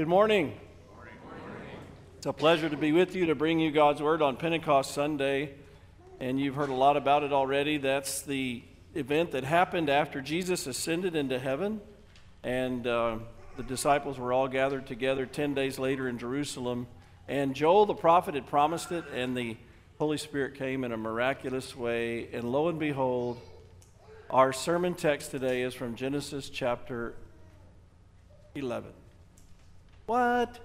Good morning. It's a pleasure to be with you to bring you God's Word on Pentecost Sunday. And you've heard a lot about it already. That's the event that happened after Jesus ascended into heaven. And uh, the disciples were all gathered together 10 days later in Jerusalem. And Joel the prophet had promised it, and the Holy Spirit came in a miraculous way. And lo and behold, our sermon text today is from Genesis chapter 11. What?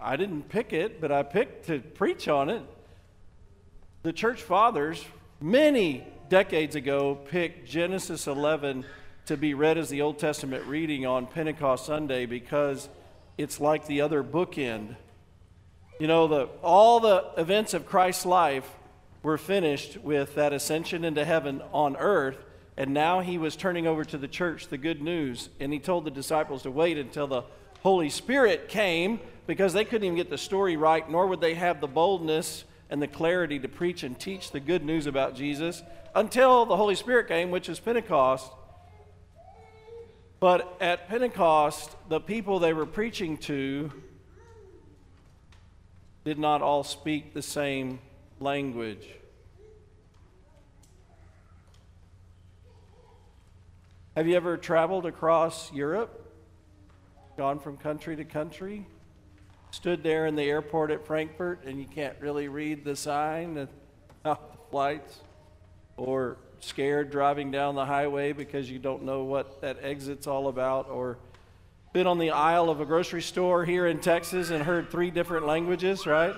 I didn't pick it, but I picked to preach on it. The church fathers, many decades ago, picked Genesis 11 to be read as the Old Testament reading on Pentecost Sunday because it's like the other bookend. You know, the, all the events of Christ's life were finished with that ascension into heaven on earth, and now he was turning over to the church the good news. And he told the disciples to wait until the Holy Spirit came because they couldn't even get the story right, nor would they have the boldness and the clarity to preach and teach the good news about Jesus until the Holy Spirit came, which is Pentecost. But at Pentecost, the people they were preaching to did not all speak the same language. Have you ever traveled across Europe? Gone from country to country? Stood there in the airport at Frankfurt and you can't really read the sign about the flights? Or scared driving down the highway because you don't know what that exit's all about? Or been on the aisle of a grocery store here in Texas and heard three different languages, right?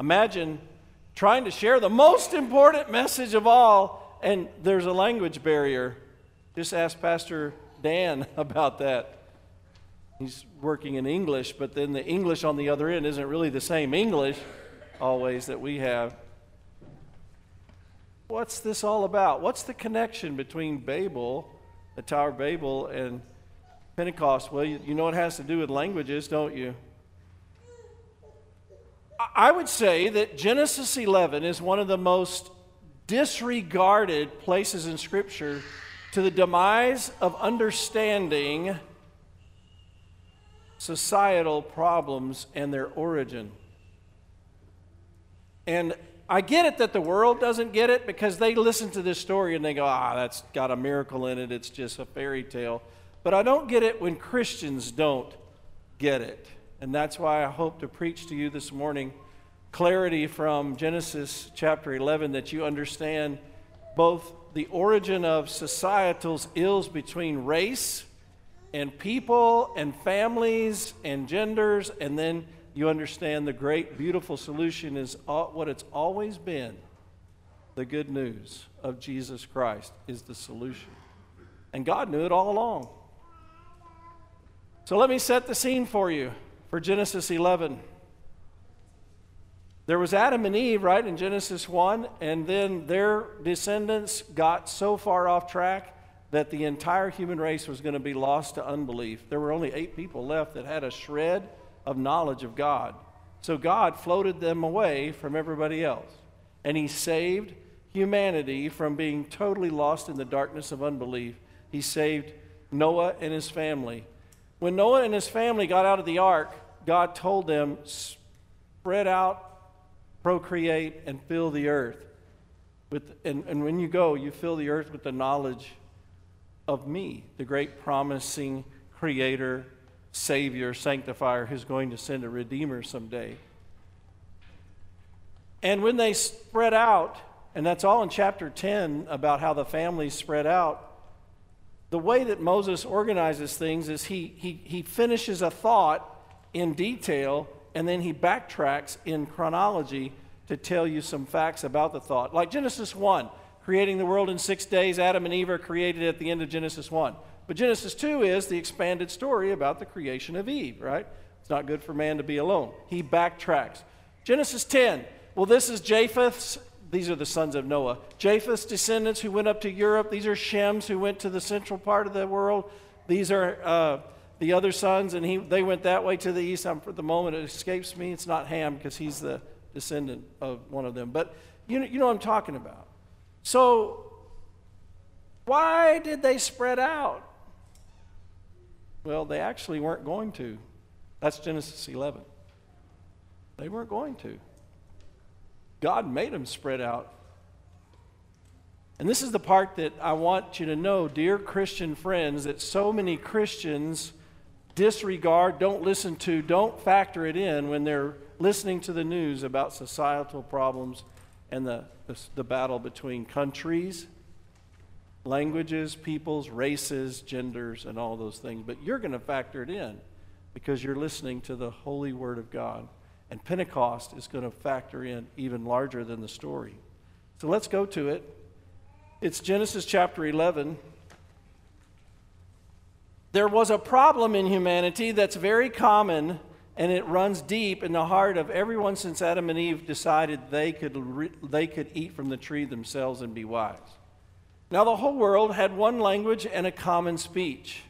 Imagine trying to share the most important message of all and there's a language barrier. Just ask Pastor Dan about that. He's working in English, but then the English on the other end isn't really the same English always that we have. What's this all about? What's the connection between Babel, the Tower of Babel, and Pentecost? Well, you, you know it has to do with languages, don't you? I would say that Genesis 11 is one of the most disregarded places in Scripture to the demise of understanding societal problems and their origin. And I get it that the world doesn't get it because they listen to this story and they go, ah, that's got a miracle in it. It's just a fairy tale. But I don't get it when Christians don't get it. And that's why I hope to preach to you this morning clarity from Genesis chapter 11 that you understand both the origin of societal ills between race and people and families and genders, and then you understand the great, beautiful solution is what it's always been. The good news of Jesus Christ is the solution. And God knew it all along. So let me set the scene for you for Genesis 11. There was Adam and Eve, right, in Genesis 1, and then their descendants got so far off track that the entire human race was going to be lost to unbelief. There were only eight people left that had a shred of knowledge of God. So God floated them away from everybody else. And He saved humanity from being totally lost in the darkness of unbelief. He saved Noah and his family. When Noah and his family got out of the ark, God told them, spread out procreate and fill the earth. With, and, and when you go, you fill the earth with the knowledge of me, the great promising creator, savior, sanctifier who's going to send a redeemer someday. And when they spread out, and that's all in chapter 10 about how the families spread out, the way that Moses organizes things is he, he, he finishes a thought in detail and then he backtracks in chronology to tell you some facts about the thought. Like Genesis 1, creating the world in six days, Adam and Eve are created at the end of Genesis 1. But Genesis 2 is the expanded story about the creation of Eve, right? It's not good for man to be alone. He backtracks. Genesis 10, well, this is Japheth's, these are the sons of Noah. Japheth's descendants who went up to Europe. These are Shem's who went to the central part of the world. These are. Uh, the other sons, and he, they went that way to the east. I'm, for the moment, it escapes me. It's not Ham because he's the descendant of one of them. But you know, you know what I'm talking about. So, why did they spread out? Well, they actually weren't going to. That's Genesis 11. They weren't going to. God made them spread out. And this is the part that I want you to know, dear Christian friends, that so many Christians disregard, don't listen to, don't factor it in when they're listening to the news about societal problems and the, the, the battle between countries, languages, peoples, races, genders, and all those things. But you're going to factor it in because you're listening to the holy word of God. And Pentecost is going to factor in even larger than the story. So let's go to it. It's Genesis chapter 11. There was a problem in humanity that's very common and it runs deep in the heart of everyone since Adam and Eve decided they could, re- they could eat from the tree themselves and be wise. Now, the whole world had one language and a common speech.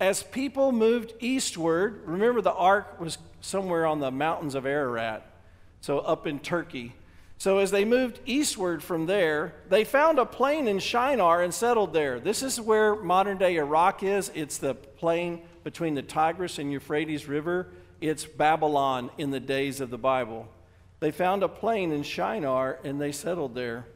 As people moved eastward, remember the ark was somewhere on the mountains of Ararat, so up in Turkey. So, as they moved eastward from there, they found a plain in Shinar and settled there. This is where modern day Iraq is. It's the plain between the Tigris and Euphrates River. It's Babylon in the days of the Bible. They found a plain in Shinar and they settled there.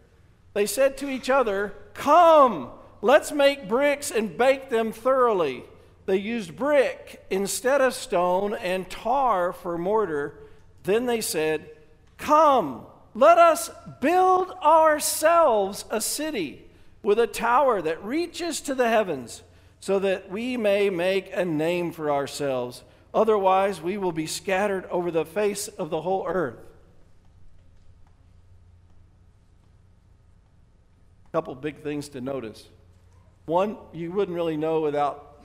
They said to each other, Come, let's make bricks and bake them thoroughly. They used brick instead of stone and tar for mortar. Then they said, Come, let us build ourselves a city with a tower that reaches to the heavens, so that we may make a name for ourselves. Otherwise, we will be scattered over the face of the whole earth. A couple big things to notice. One, you wouldn't really know without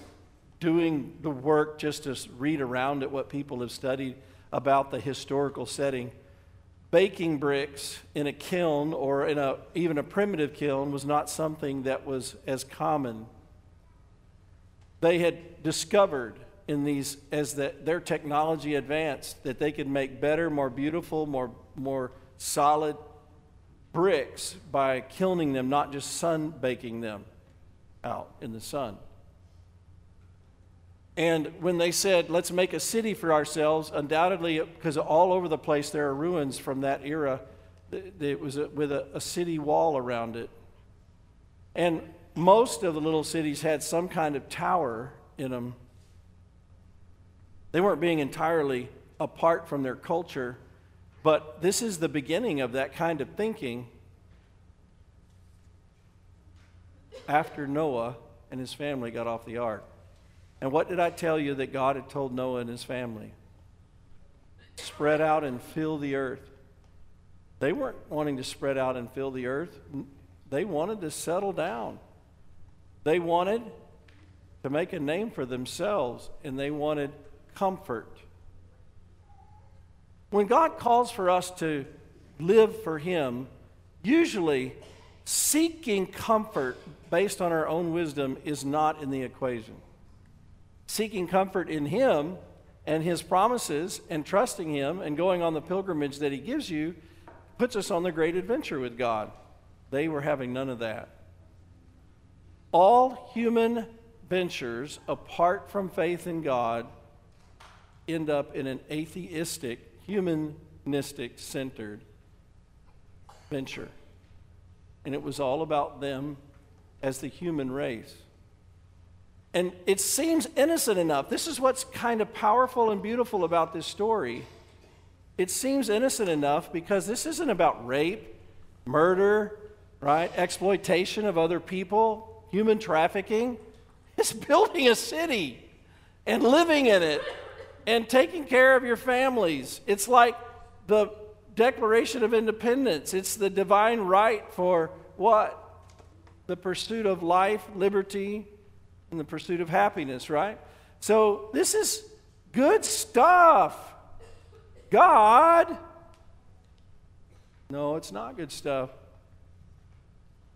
doing the work just to read around at what people have studied about the historical setting. Baking bricks in a kiln or in a, even a primitive kiln was not something that was as common. They had discovered in these, as the, their technology advanced, that they could make better, more beautiful, more, more solid bricks by kilning them, not just sun baking them out in the sun. And when they said, let's make a city for ourselves, undoubtedly, because all over the place there are ruins from that era, it was with a, a city wall around it. And most of the little cities had some kind of tower in them. They weren't being entirely apart from their culture, but this is the beginning of that kind of thinking after Noah and his family got off the ark. And what did I tell you that God had told Noah and his family? Spread out and fill the earth. They weren't wanting to spread out and fill the earth, they wanted to settle down. They wanted to make a name for themselves, and they wanted comfort. When God calls for us to live for Him, usually seeking comfort based on our own wisdom is not in the equation seeking comfort in Him and His promises and trusting Him and going on the pilgrimage that He gives you puts us on the great adventure with God. They were having none of that. All human ventures apart from faith in God end up in an atheistic, humanistic centered venture. And it was all about them as the human race. And it seems innocent enough. This is what's kind of powerful and beautiful about this story. It seems innocent enough because this isn't about rape, murder, right? Exploitation of other people, human trafficking. It's building a city and living in it and taking care of your families. It's like the Declaration of Independence. It's the divine right for what? The pursuit of life, liberty, in the pursuit of happiness, right? So this is good stuff. God. No, it's not good stuff.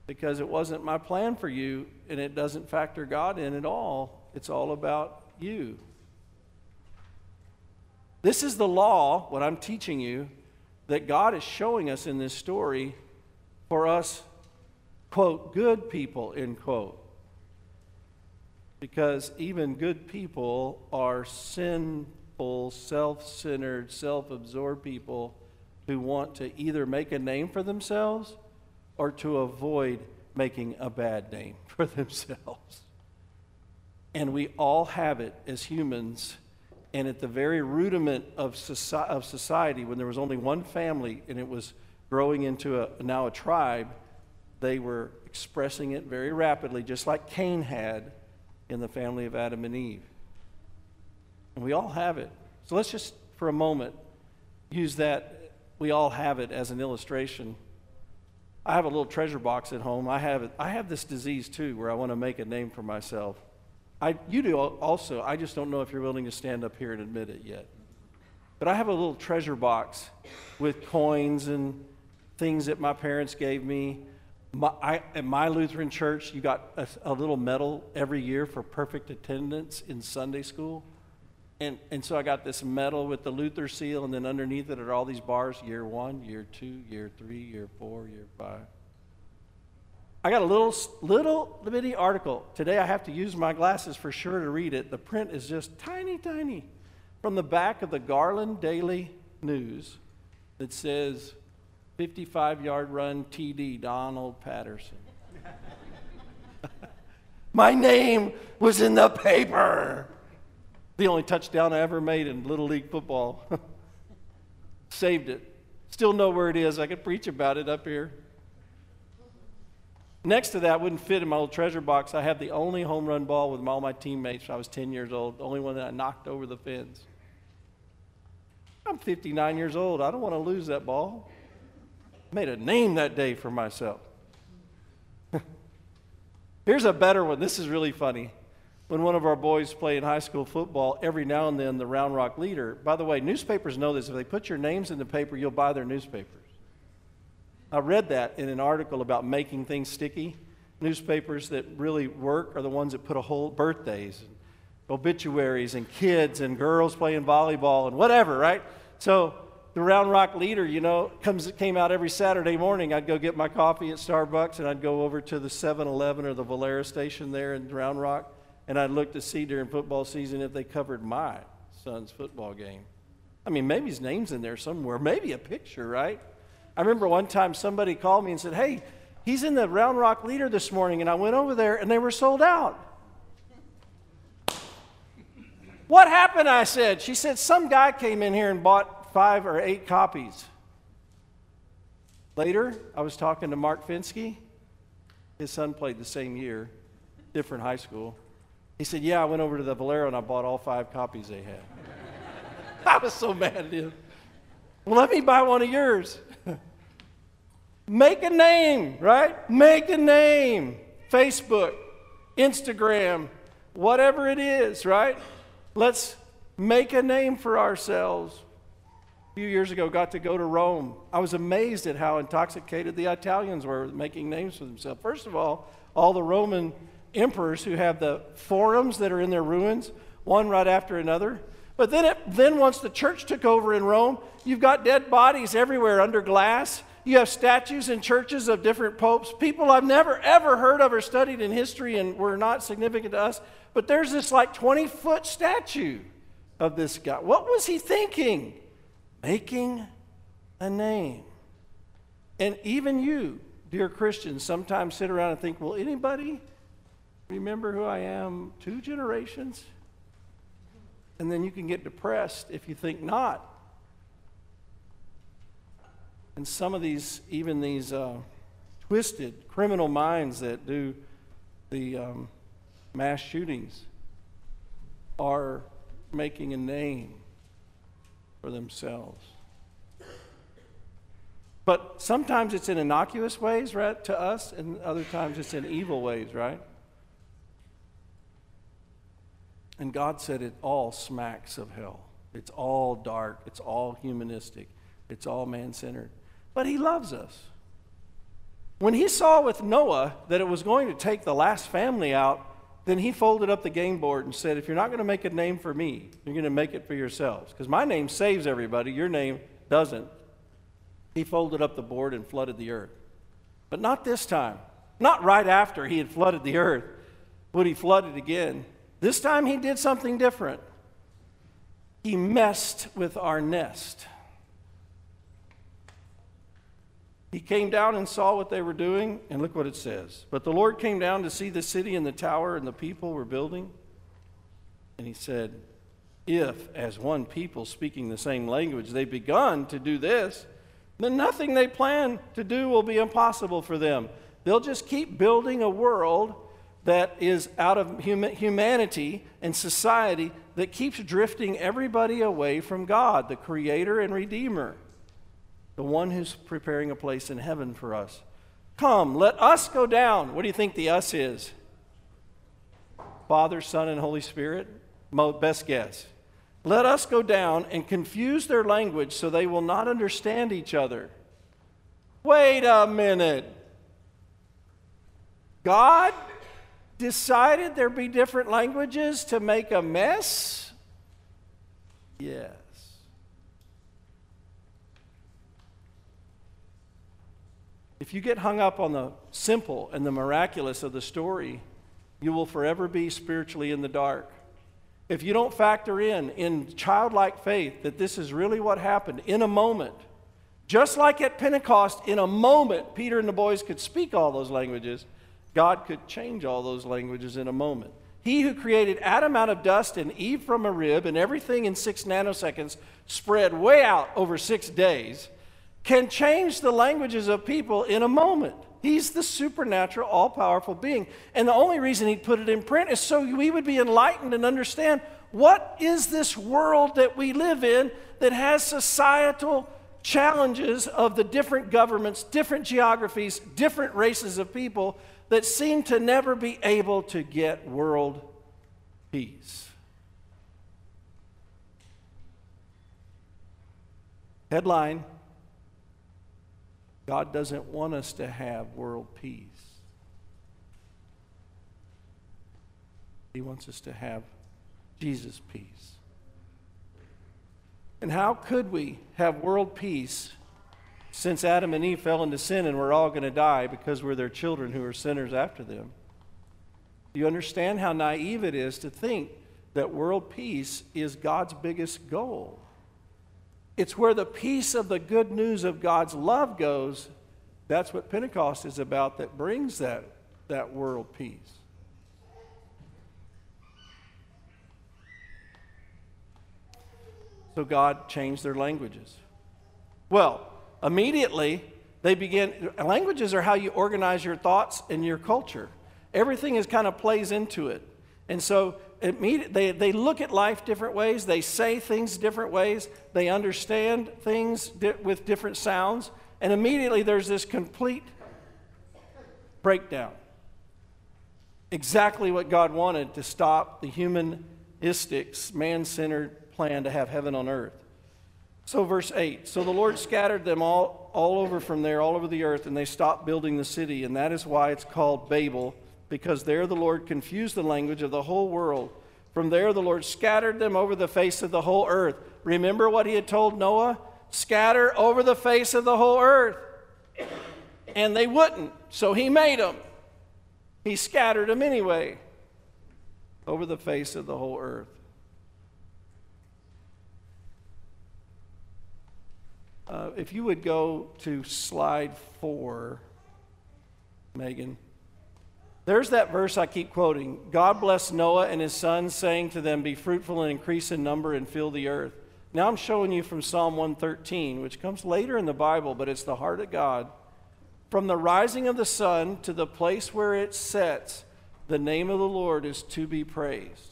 Because it wasn't my plan for you, and it doesn't factor God in at all. It's all about you. This is the law, what I'm teaching you, that God is showing us in this story for us, quote, good people, end quote. Because even good people are sinful, self centered, self absorbed people who want to either make a name for themselves or to avoid making a bad name for themselves. And we all have it as humans. And at the very rudiment of, soci- of society, when there was only one family and it was growing into a, now a tribe, they were expressing it very rapidly, just like Cain had in the family of Adam and Eve. And we all have it. So let's just, for a moment, use that we all have it as an illustration. I have a little treasure box at home. I have, it, I have this disease too, where I want to make a name for myself. I, you do also. I just don't know if you're willing to stand up here and admit it yet. But I have a little treasure box with coins and things that my parents gave me. My, I, at my Lutheran church, you got a, a, little medal every year for perfect attendance in Sunday school. And, and so I got this medal with the Luther seal, and then underneath it are all these bars year one, year two, year three, year four, year five. I got a little, little bitty article. Today I have to use my glasses for sure to read it. The print is just tiny, tiny. From the back of the Garland Daily News that says 55 yard run TD, Donald Patterson. My name was in the paper. The only touchdown I ever made in Little League football. Saved it. Still know where it is. I could preach about it up here. Next to that, wouldn't fit in my old treasure box. I have the only home run ball with all my teammates when I was 10 years old, the only one that I knocked over the fence. I'm 59 years old. I don't want to lose that ball made a name that day for myself. Here's a better one. This is really funny. When one of our boys play in high school football, every now and then the Round Rock leader, by the way, newspapers know this. If they put your names in the paper, you'll buy their newspapers. I read that in an article about making things sticky. Newspapers that really work are the ones that put a whole birthdays, and obituaries, and kids, and girls playing volleyball, and whatever, right? So the Round Rock leader, you know, comes came out every Saturday morning. I'd go get my coffee at Starbucks, and I'd go over to the 7-Eleven or the Valero station there in Round Rock, and I'd look to see during football season if they covered my son's football game. I mean, maybe his name's in there somewhere, maybe a picture, right? I remember one time somebody called me and said, "Hey, he's in the Round Rock leader this morning," and I went over there, and they were sold out. What happened? I said. She said, Some guy came in here and bought five or eight copies. Later, I was talking to Mark Finsky. His son played the same year, different high school. He said, Yeah, I went over to the Valero and I bought all five copies they had. I was so mad at him. Well, let me buy one of yours. Make a name, right? Make a name. Facebook, Instagram, whatever it is, right? Let's make a name for ourselves few years ago got to go to Rome. I was amazed at how intoxicated the Italians were making names for themselves. First of all, all the Roman emperors who have the forums that are in their ruins, one right after another. But then, it, then once the church took over in Rome, you've got dead bodies everywhere under glass. You have statues in churches of different popes, people I've never ever heard of or studied in history and were not significant to us. But there's this like 20 foot statue of this guy. What was he thinking? Making a name. And even you, dear Christians, sometimes sit around and think, will anybody remember who I am two generations? And then you can get depressed if you think not. And some of these, even these uh, twisted criminal minds that do the um, mass shootings, are making a name for themselves. But sometimes it's in innocuous ways, right, to us, and other times it's in evil ways, right? And God said it all smacks of hell. It's all dark. It's all humanistic. It's all man centered. But He loves us. When He saw with Noah that it was going to take the last family out, then he folded up the game board and said, If you're not going to make a name for me, you're going to make it for yourselves. Because my name saves everybody, your name doesn't. He folded up the board and flooded the earth. But not this time. Not right after he had flooded the earth. would he flood it again. This time he did something different. He messed with our nest. He came down and saw what they were doing, and look what it says. But the Lord came down to see the city and the tower and the people were building. And he said, If, as one people speaking the same language, they've begun to do this, then nothing they plan to do will be impossible for them. They'll just keep building a world that is out of humanity and society that keeps drifting everybody away from God, the Creator and Redeemer, the one who's preparing a place in heaven for us. Come, let us go down. What do you think the us is? Father, Son, and Holy Spirit? Best guess. Let us go down and confuse their language so they will not understand each other. Wait a minute. God decided there'd be different languages to make a mess? Yes. If you get hung up on the simple and the miraculous of the story, you will forever be spiritually in the dark. If you don't factor in, in childlike faith, that this is really what happened in a moment, just like at Pentecost, in a moment, Peter and the boys could speak all those languages. God could change all those languages in a moment. He who created Adam out of dust and Eve from a rib and everything in six nanoseconds spread way out over six days can change the languages of people in a moment. He's the supernatural, all powerful being. And the only reason he put it in print is so we would be enlightened and understand what is this world that we live in that has societal challenges of the different governments, different geographies, different races of people that seem to never be able to get world peace. Headline God doesn't want us to have world peace. He wants us to have Jesus' peace. And how could we have world peace since Adam and Eve fell into sin and we're all going to die because we're their children who are sinners after them. Do you understand how naive it is to think that world peace is God's biggest goal? It's where the peace of the good news of God's love goes. That's what Pentecost is about, that brings that, that world peace. So God changed their languages. Well, immediately they begin languages are how you organize your thoughts and your culture everything is kind of plays into it and so they, they look at life different ways they say things different ways they understand things di- with different sounds and immediately there's this complete breakdown exactly what god wanted to stop the humanistic man-centered plan to have heaven on earth so, verse 8 So the Lord scattered them all, all over from there, all over the earth, and they stopped building the city. And that is why it's called Babel, because there the Lord confused the language of the whole world. From there, the Lord scattered them over the face of the whole earth. Remember what he had told Noah? Scatter over the face of the whole earth. And they wouldn't, so he made them. He scattered them anyway over the face of the whole earth. Uh, if you would go to slide four, Megan. There's that verse I keep quoting. God blessed Noah and his sons, saying to them, Be fruitful and increase in number and fill the earth. Now I'm showing you from Psalm 113, which comes later in the Bible, but it's the heart of God. From the rising of the sun to the place where it sets, the name of the Lord is to be praised.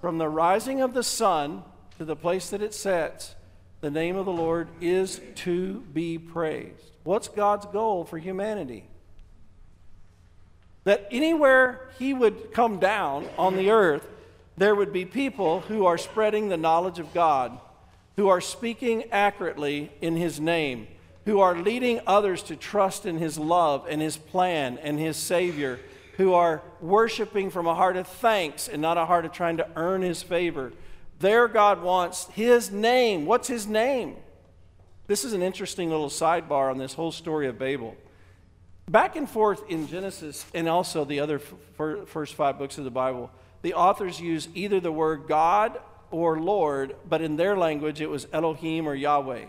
From the rising of the sun to the place that it sets, the name of the Lord is to be praised. What's God's goal for humanity? That anywhere He would come down on the earth, there would be people who are spreading the knowledge of God, who are speaking accurately in His name, who are leading others to trust in His love and His plan and His Savior, who are worshiping from a heart of thanks and not a heart of trying to earn His favor there, God wants His name. What's His name? This is an interesting little sidebar on this whole story of Babel. Back and forth in Genesis and also the other first five books of the Bible, the authors use either the word God or Lord, but in their language it was Elohim or Yahweh.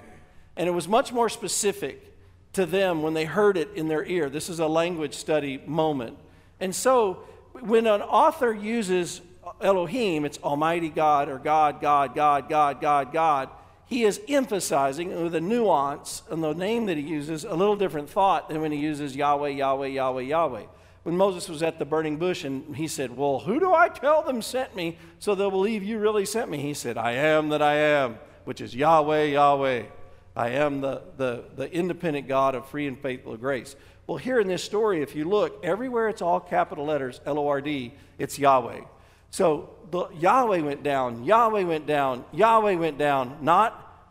And it was much more specific to them when they heard it in their ear. This is a language study moment. And so when an author uses Elohim, it's Almighty God or God, God, God, God, God, God he is emphasizing with a nuance in the name that he uses a little different thought than when he uses Yahweh, Yahweh, Yahweh, Yahweh. When Moses was at the burning bush and he said, Well, who do I tell them sent me so they'll believe you really sent me? He said, I am that I am, which is Yahweh, Yahweh. I am the, the, the independent God of free and faithful grace. Well, here in this story, if you look, everywhere it's all capital letters, L O R D, it's Yahweh. So the, Yahweh went down, Yahweh went down, Yahweh went down, not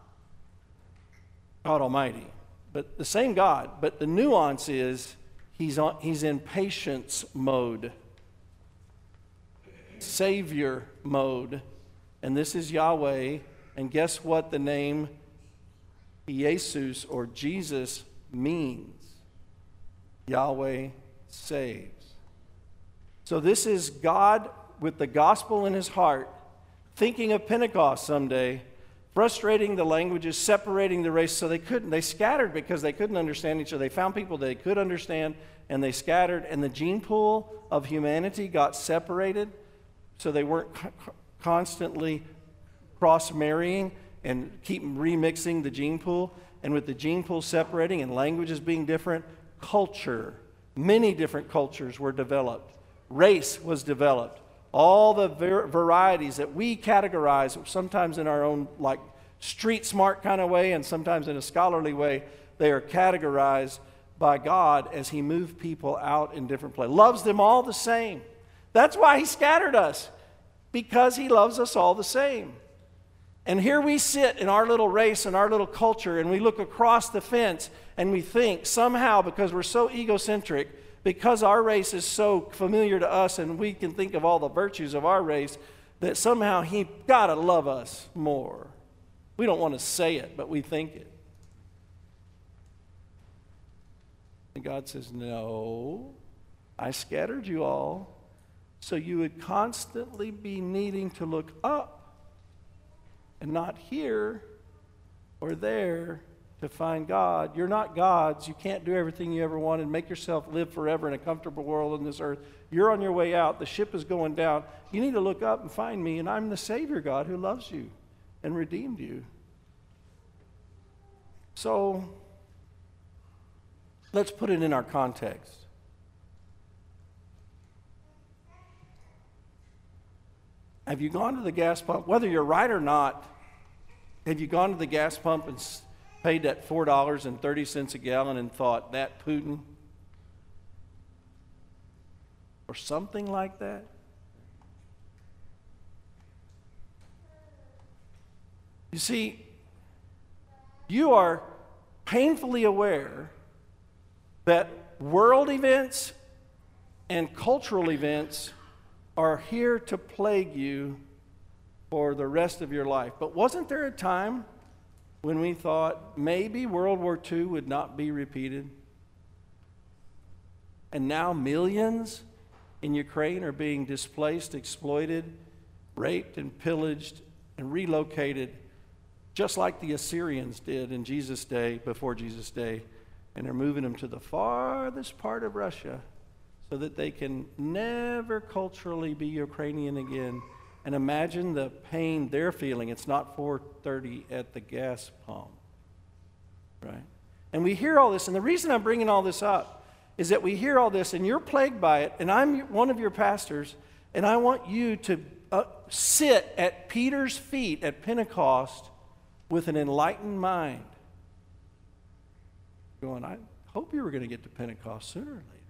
God Almighty, but the same God. But the nuance is he's, on, he's in patience mode, Savior mode. And this is Yahweh. And guess what the name Jesus or Jesus means? Yahweh saves. So this is God with the gospel in his heart, thinking of Pentecost someday, frustrating the languages, separating the race so they couldn't. They scattered because they couldn't understand each other. They found people they could understand and they scattered, and the gene pool of humanity got separated so they weren't constantly cross marrying and keep remixing the gene pool. And with the gene pool separating and languages being different, culture, many different cultures were developed. Race was developed all the ver- varieties that we categorize, sometimes in our own like street smart kind of way and sometimes in a scholarly way, they are categorized by God as He moved people out in different places. Loves them all the same. That's why He scattered us, because He loves us all the same. And here we sit in our little race and our little culture, and we look across the fence and we think somehow, because we're so egocentric, because our race is so familiar to us and we can think of all the virtues of our race, that somehow He got to love us more. We don't want to say it, but we think it. And God says, No, I scattered you all so you would constantly be needing to look up and not here or there to find God. You're not gods. You can't do everything you ever wanted. Make yourself live forever in a comfortable world on this earth. You're on your way out. The ship is going down. You need to look up and find me, and I'm the Savior God who loves you and redeemed you. So let's put it in our context. Have you gone to the gas pump, whether you're right or not? Have you gone to the gas pump and paid that $4.30 a gallon and thought, that Putin? Or something like that? You see, you are painfully aware that world events and cultural events are here to plague you for the rest of your life. But wasn't there a time when we thought maybe World War II would not be repeated. And now millions in Ukraine are being displaced, exploited, raped, and pillaged, and relocated, just like the Assyrians did in Jesus' day, before Jesus' day. And they're moving them to the farthest part of Russia so that they can never culturally be Ukrainian again and imagine the pain they're feeling. It's not 4:30 at the gas pump. Right? And we hear all this and the reason I'm bringing all this up is that we hear all this and you're plagued by it and I'm one of your pastors and I want you to uh, sit at Peter's feet at Pentecost with an enlightened mind. Going, I hope you were going to get to Pentecost sooner or later.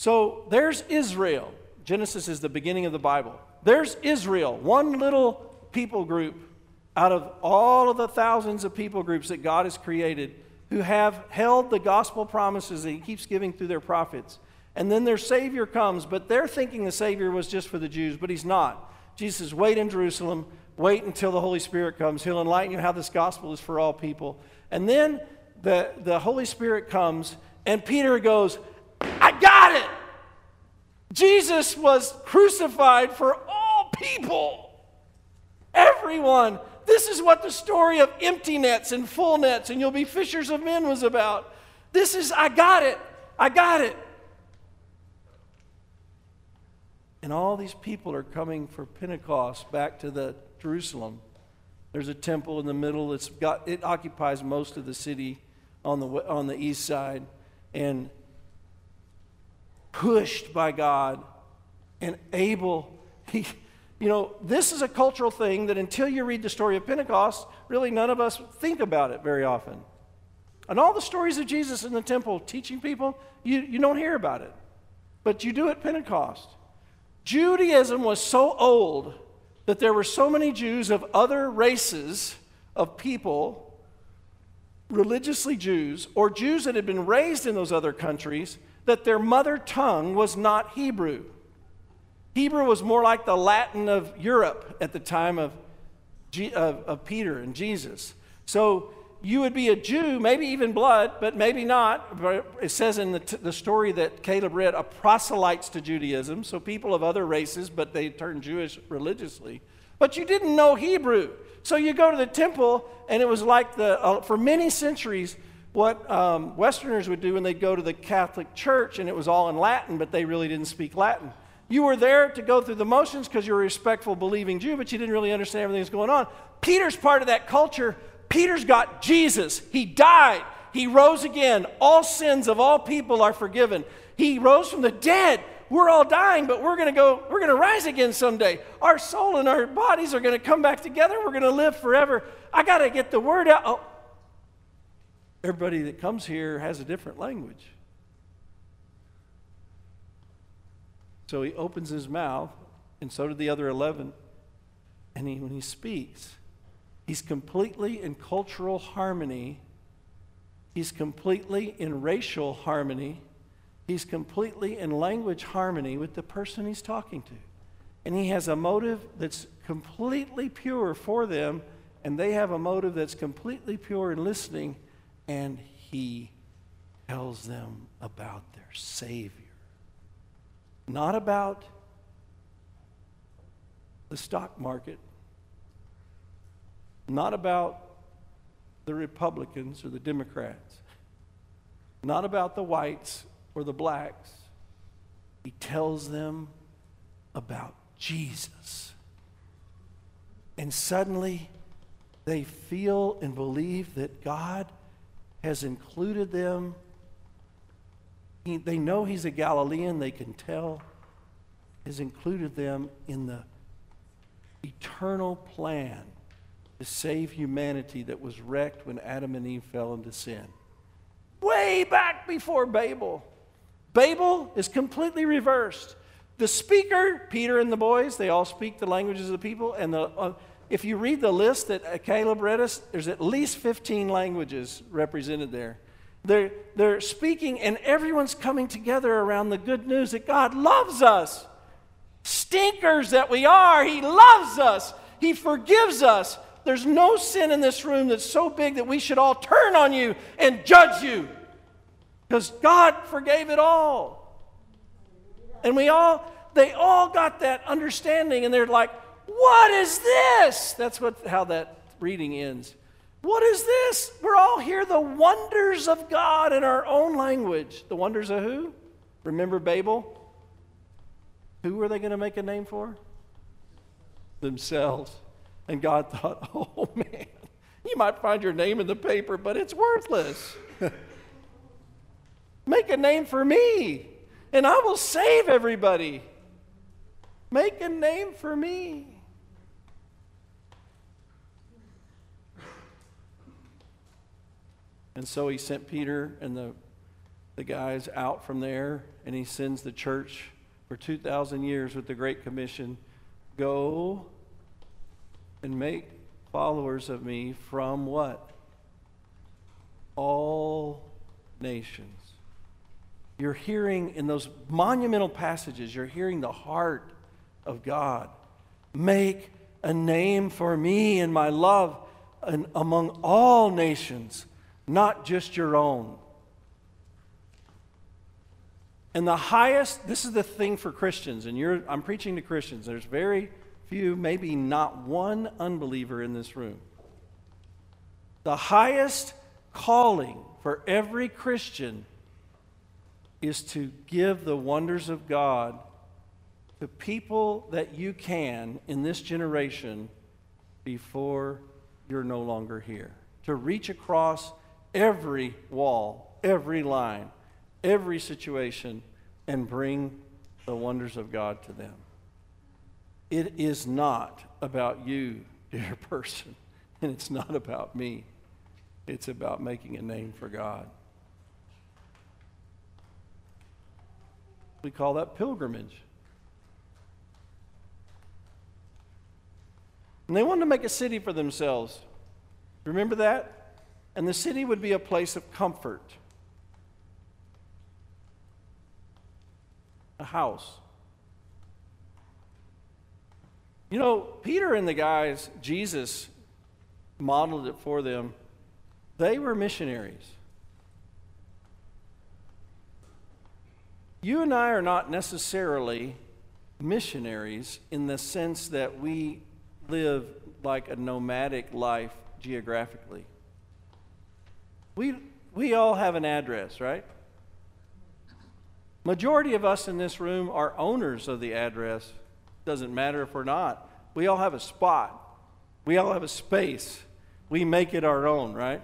So there's Israel. Genesis is the beginning of the Bible. There's Israel, one little people group out of all of the thousands of people groups that God has created who have held the gospel promises that He keeps giving through their prophets. And then their Savior comes, but they're thinking the Savior was just for the Jews, but He's not. Jesus says, Wait in Jerusalem, wait until the Holy Spirit comes. He'll enlighten you how this gospel is for all people. And then the, the Holy Spirit comes, and Peter goes, I got. Jesus was crucified for all people, everyone. This is what the story of empty nets and full nets and you'll be fishers of men was about. This is, I got it. I got it. And all these people are coming for Pentecost back to the Jerusalem. There's a temple in the middle. It's got, it occupies most of the city on the, on the east side. And pushed by God and able, he, you know, this is a cultural thing that until you read the story of Pentecost, really none of us think about it very often. And all the stories of Jesus in the temple teaching people, you, you don't hear about it. But you do at Pentecost. Judaism was so old that there were so many Jews of other races of people, religiously Jews, or Jews that had been raised in those other countries, that their mother tongue was not Hebrew. Hebrew was more like the Latin of Europe at the time of, G- of, of Peter and Jesus. So you would be a Jew, maybe even blood, but maybe not. It says in the, t- the story that Caleb read, a proselytes to Judaism, so people of other races, but they turned Jewish religiously. But you didn't know Hebrew. So you go to the temple, and it was like the, uh, for many centuries, what um, Westerners would do when they'd go to the Catholic Church, and it was all in Latin, but they really didn't speak Latin. You were there to go through the motions because you're a respectful, believing Jew, but you didn't really understand everything that's going on. Peter's part of that culture Peter's got Jesus. He died. He rose again. All sins of all people are forgiven. He rose from the dead. We're all dying, but we're going to go, we're going to rise again someday. Our soul and our bodies are going to come back together. We're going to live forever. I got to get the word out. Oh. Everybody that comes here has a different language. So he opens his mouth, and so do the other 11. And he, when he speaks, He's completely in cultural harmony. He's completely in racial harmony. He's completely in language harmony with the person he's talking to. And he has a motive that's completely pure for them, and they have a motive that's completely pure in listening, and he tells them about their Savior. Not about the stock market, not about the Republicans or the Democrats, not about the whites or the blacks. He tells them about Jesus. And suddenly they feel and believe that God has included them. He, they know He's a Galilean, they can tell, has included them in the eternal plan to save humanity that was wrecked when Adam and Eve fell into sin. Way back before Babel. Babel is completely reversed. The speaker, Peter and the boys, they all speak the languages of the people. And the, uh, if you read the list that uh, Caleb read us, there's at least 15 languages represented there. They're, they're speaking, and everyone's coming together around the good news that God loves us. Stinkers that we are, He loves us, He forgives us, there's no sin in this room that's so big that we should all turn on you and judge you. Because God forgave it all. And we all, they all got that understanding, and they're like, what is this? That's what, how that reading ends. What is this? We're all here, the wonders of God in our own language. The wonders of who? Remember Babel? Who were they going to make a name for? Themselves. And God thought, oh man, you might find your name in the paper, but it's worthless. Make a name for me, and I will save everybody. Make a name for me. And so he sent Peter and the, the guys out from there, and he sends the church for 2,000 years with the Great Commission go and make followers of me from what? All nations. You're hearing in those monumental passages, you're hearing the heart of God. Make a name for me and my love and among all nations, not just your own. And the highest, this is the thing for Christians, and you're, I'm preaching to Christians. There's very few, maybe not one unbeliever in this room. The highest calling for every Christian is to give the wonders of God to people that you can in this generation before you're no longer here. To reach across every wall, every line, every situation and bring the wonders of God to them. It is not about you, dear person, and it's not about me. It's about making a name for God. We call that pilgrimage. And they wanted to make a city for themselves. Remember that? And the city would be a place of comfort. a house. You know, Peter and the guys, Jesus modeled it for them. They were missionaries. You and I are not necessarily missionaries in the sense that we live like a nomadic life geographically. We, we all have an address, right? Majority of us in this room are owners of the address. Doesn't matter if we're not. We all have a spot. We all have a space. We make it our own, right?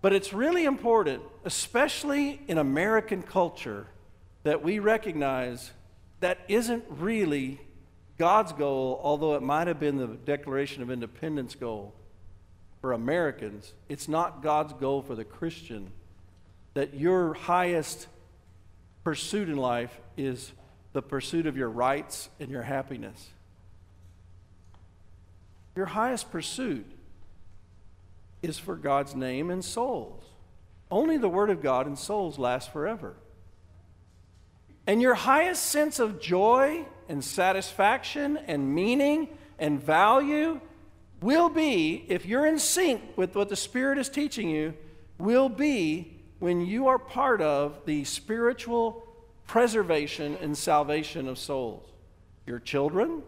But it's really important, especially in American culture, that we recognize that isn't really God's goal, although it might have been the Declaration of Independence goal for Americans. It's not God's goal for the Christian. That your highest pursuit in life is the pursuit of your rights and your happiness. Your highest pursuit is for God's name and souls. Only the Word of God and souls last forever. And your highest sense of joy and satisfaction and meaning and value will be, if you're in sync with what the Spirit is teaching you, will be when you are part of the spiritual preservation and salvation of souls. Your children,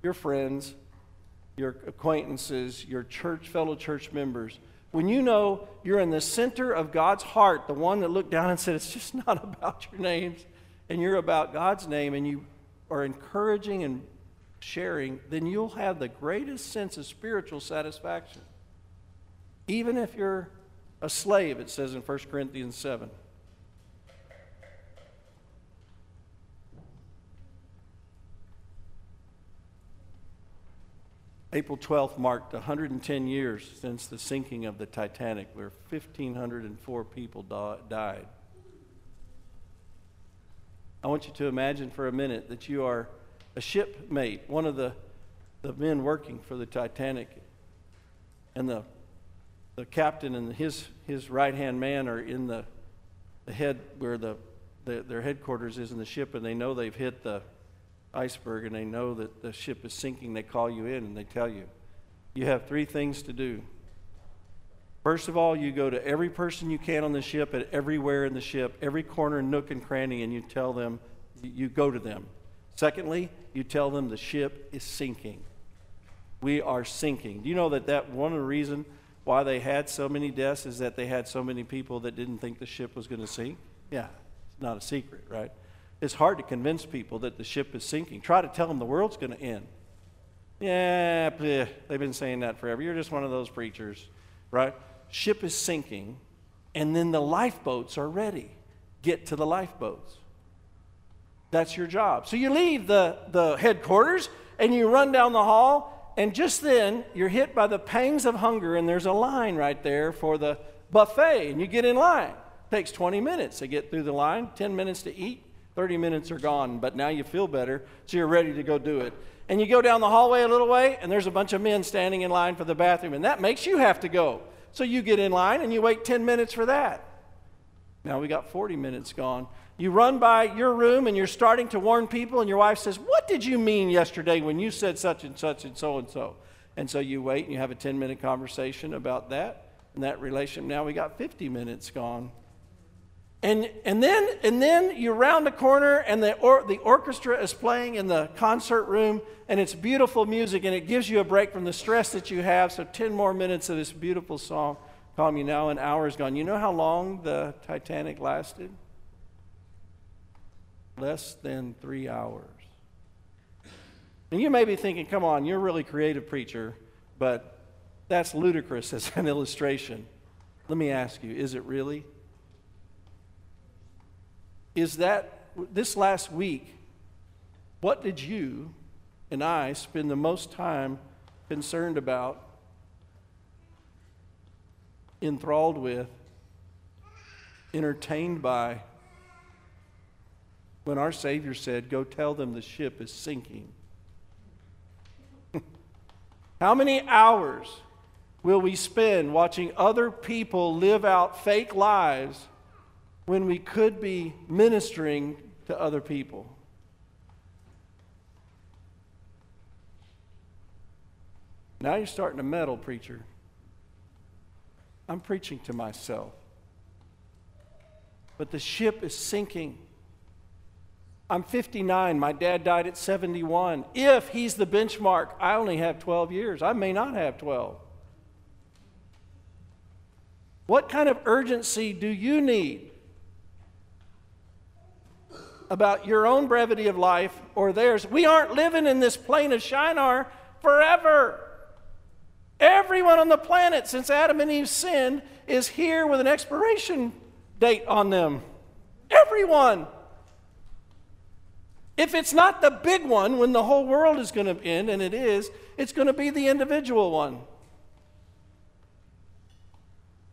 your friends, your acquaintances, your church, fellow church members. When you know you're in the center of God's heart, the one that looked down and said, It's just not about your names, and you're about God's name, and you are encouraging and sharing, then you'll have the greatest sense of spiritual satisfaction. Even if you're a slave, it says in 1 Corinthians 7. April 12th marked 110 years since the sinking of the Titanic, where 1,504 people died. I want you to imagine for a minute that you are a shipmate, one of the, the men working for the Titanic, and the the captain and his, his right hand man are in the, the head where the, the, their headquarters is in the ship, and they know they've hit the iceberg and they know that the ship is sinking. They call you in and they tell you, you have three things to do. First of all, you go to every person you can on the ship, at everywhere in the ship, every corner, nook, and cranny, and you tell them, you go to them. Secondly, you tell them the ship is sinking. We are sinking. Do you know that that one of the reasons why they had so many deaths is that they had so many people that didn't think the ship was going to sink? Yeah, it's not a secret, right? It's hard to convince people that the ship is sinking. Try to tell them the world's going to end. Yeah, bleh, they've been saying that forever. You're just one of those preachers, right? Ship is sinking, and then the lifeboats are ready. Get to the lifeboats. That's your job. So you leave the, the headquarters and you run down the hall and just then, you're hit by the pangs of hunger, and there's a line right there for the buffet, and you get in line. It takes 20 minutes to get through the line, 10 minutes to eat, 30 minutes are gone, but now you feel better, so you're ready to go do it. And you go down the hallway a little way, and there's a bunch of men standing in line for the bathroom, and that makes you have to go. So you get in line and you wait 10 minutes for that. Now we got 40 minutes gone. You run by your room and you're starting to warn people, and your wife says, What did you mean yesterday when you said such and such and so and so? And so you wait and you have a 10 minute conversation about that. and that relation. Now we got 50 minutes gone. And, and, then, and then you round the corner and the, or, the orchestra is playing in the concert room and it's beautiful music and it gives you a break from the stress that you have. So 10 more minutes of this beautiful song. Calm you now, an hour is gone. You know how long the Titanic lasted? Less than three hours. And you may be thinking, come on, you're a really creative preacher, but that's ludicrous as an illustration. Let me ask you, is it really? Is that this last week, what did you and I spend the most time concerned about, enthralled with, entertained by, when our Savior said, Go tell them the ship is sinking? How many hours will we spend watching other people live out fake lives when we could be ministering to other people? Now you're starting to meddle, preacher. I'm preaching to myself. But the ship is sinking. I'm 59. My dad died at 71. If he's the benchmark, I only have 12 years. I may not have 12. What kind of urgency do you need about your own brevity of life or theirs? We aren't living in this plain of Shinar forever. Everyone on the planet since Adam and Eve sinned is here with an expiration date on them. Everyone. If it's not the big one when the whole world is going to end, and it is, it's going to be the individual one.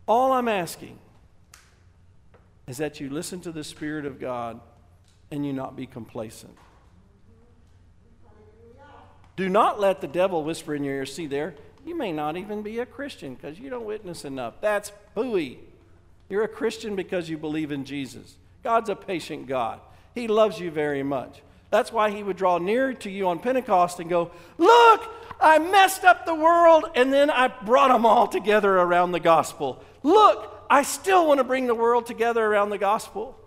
All I'm asking is that you listen to the Spirit of God and you not be complacent. Do not let the devil whisper in your ear, see there, you may not even be a Christian because you don't witness enough. That's booey. You're a Christian because you believe in Jesus. God's a patient God. He loves you very much. That's why he would draw near to you on Pentecost and go, Look, I messed up the world and then I brought them all together around the gospel. Look, I still want to bring the world together around the gospel.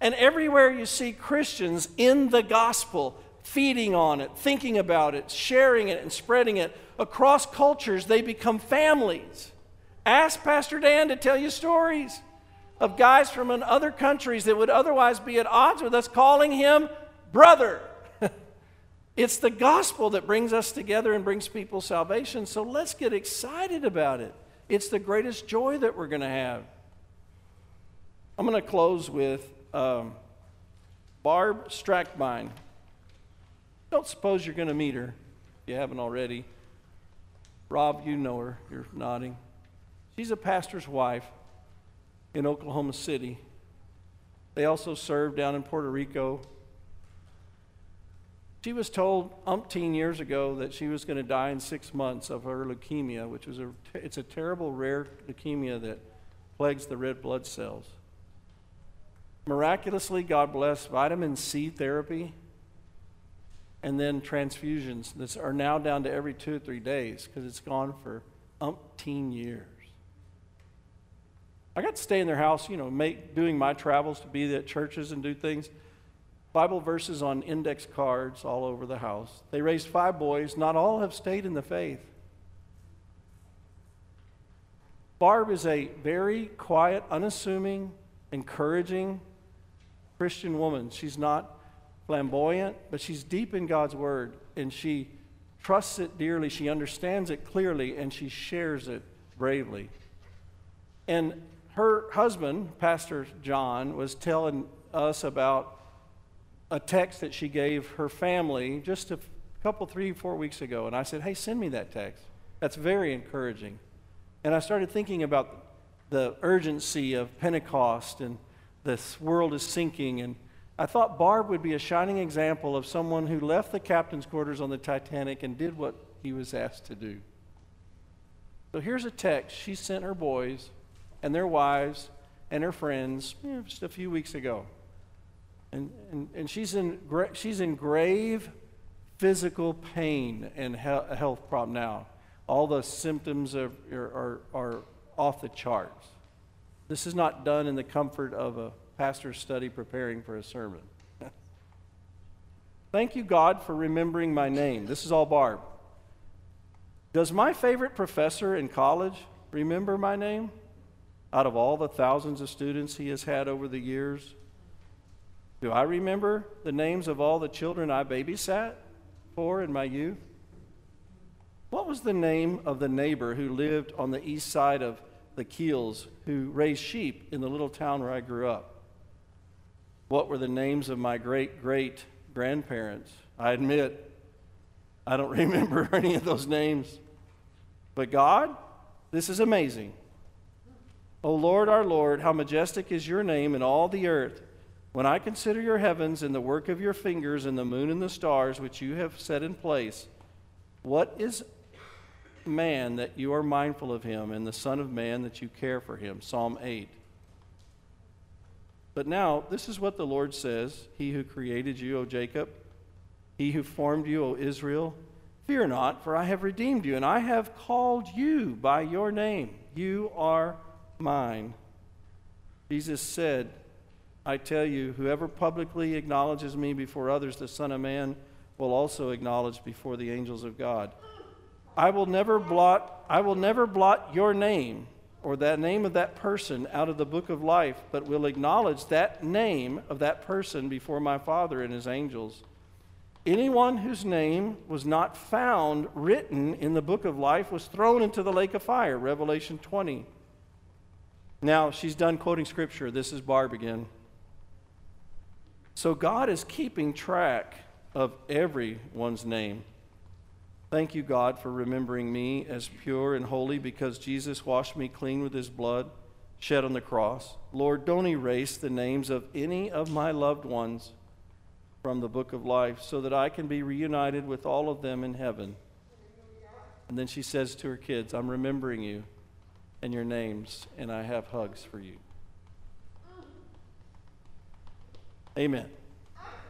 And everywhere you see Christians in the gospel, feeding on it, thinking about it, sharing it, and spreading it across cultures, they become families. Ask Pastor Dan to tell you stories of guys from other countries that would otherwise be at odds with us calling him brother. it's the gospel that brings us together and brings people salvation. So let's get excited about it. It's the greatest joy that we're going to have. I'm going to close with um, Barb Strackbine. Don't suppose you're going to meet her if you haven't already. Rob, you know her. You're nodding. She's a pastor's wife in Oklahoma City. They also serve down in Puerto Rico she was told umpteen years ago that she was going to die in six months of her leukemia, which is a, it's a terrible rare leukemia that plagues the red blood cells. Miraculously, God bless vitamin C therapy and then transfusions that are now down to every two or three days because it's gone for umpteen years. I got to stay in their house, you know, make, doing my travels to be at churches and do things. Bible verses on index cards all over the house. They raised five boys. Not all have stayed in the faith. Barb is a very quiet, unassuming, encouraging Christian woman. She's not flamboyant, but she's deep in God's Word and she trusts it dearly. She understands it clearly and she shares it bravely. And her husband, Pastor John, was telling us about a text that she gave her family just a couple, three, four weeks ago. And I said, hey, send me that text. That's very encouraging. And I started thinking about the urgency of Pentecost and this world is sinking. And I thought Barb would be a shining example of someone who left the captain's quarters on the Titanic and did what he was asked to do. So here's a text she sent her boys and their wives and her friends you know, just a few weeks ago. And, and, and she's, in, she's in grave physical pain and he- health problem now. All the symptoms are, are, are off the charts. This is not done in the comfort of a pastor's study preparing for a sermon. Thank you, God, for remembering my name. This is all Barb. Does my favorite professor in college remember my name? Out of all the thousands of students he has had over the years? Do I remember the names of all the children I babysat for in my youth? What was the name of the neighbor who lived on the east side of the Keels who raised sheep in the little town where I grew up? What were the names of my great great grandparents? I admit, I don't remember any of those names. But God, this is amazing. O Lord, our Lord, how majestic is your name in all the earth. When I consider your heavens and the work of your fingers and the moon and the stars which you have set in place, what is man that you are mindful of him, and the Son of Man that you care for him? Psalm 8. But now, this is what the Lord says He who created you, O Jacob, he who formed you, O Israel, fear not, for I have redeemed you, and I have called you by your name. You are mine. Jesus said, I tell you, whoever publicly acknowledges me before others, the Son of Man will also acknowledge before the angels of God. I will never blot, I will never blot your name or that name of that person out of the book of life, but will acknowledge that name of that person before my Father and his angels. Anyone whose name was not found written in the book of life was thrown into the lake of fire, Revelation 20. Now, she's done quoting scripture. This is Barb again. So, God is keeping track of everyone's name. Thank you, God, for remembering me as pure and holy because Jesus washed me clean with his blood shed on the cross. Lord, don't erase the names of any of my loved ones from the book of life so that I can be reunited with all of them in heaven. And then she says to her kids, I'm remembering you and your names, and I have hugs for you. Amen.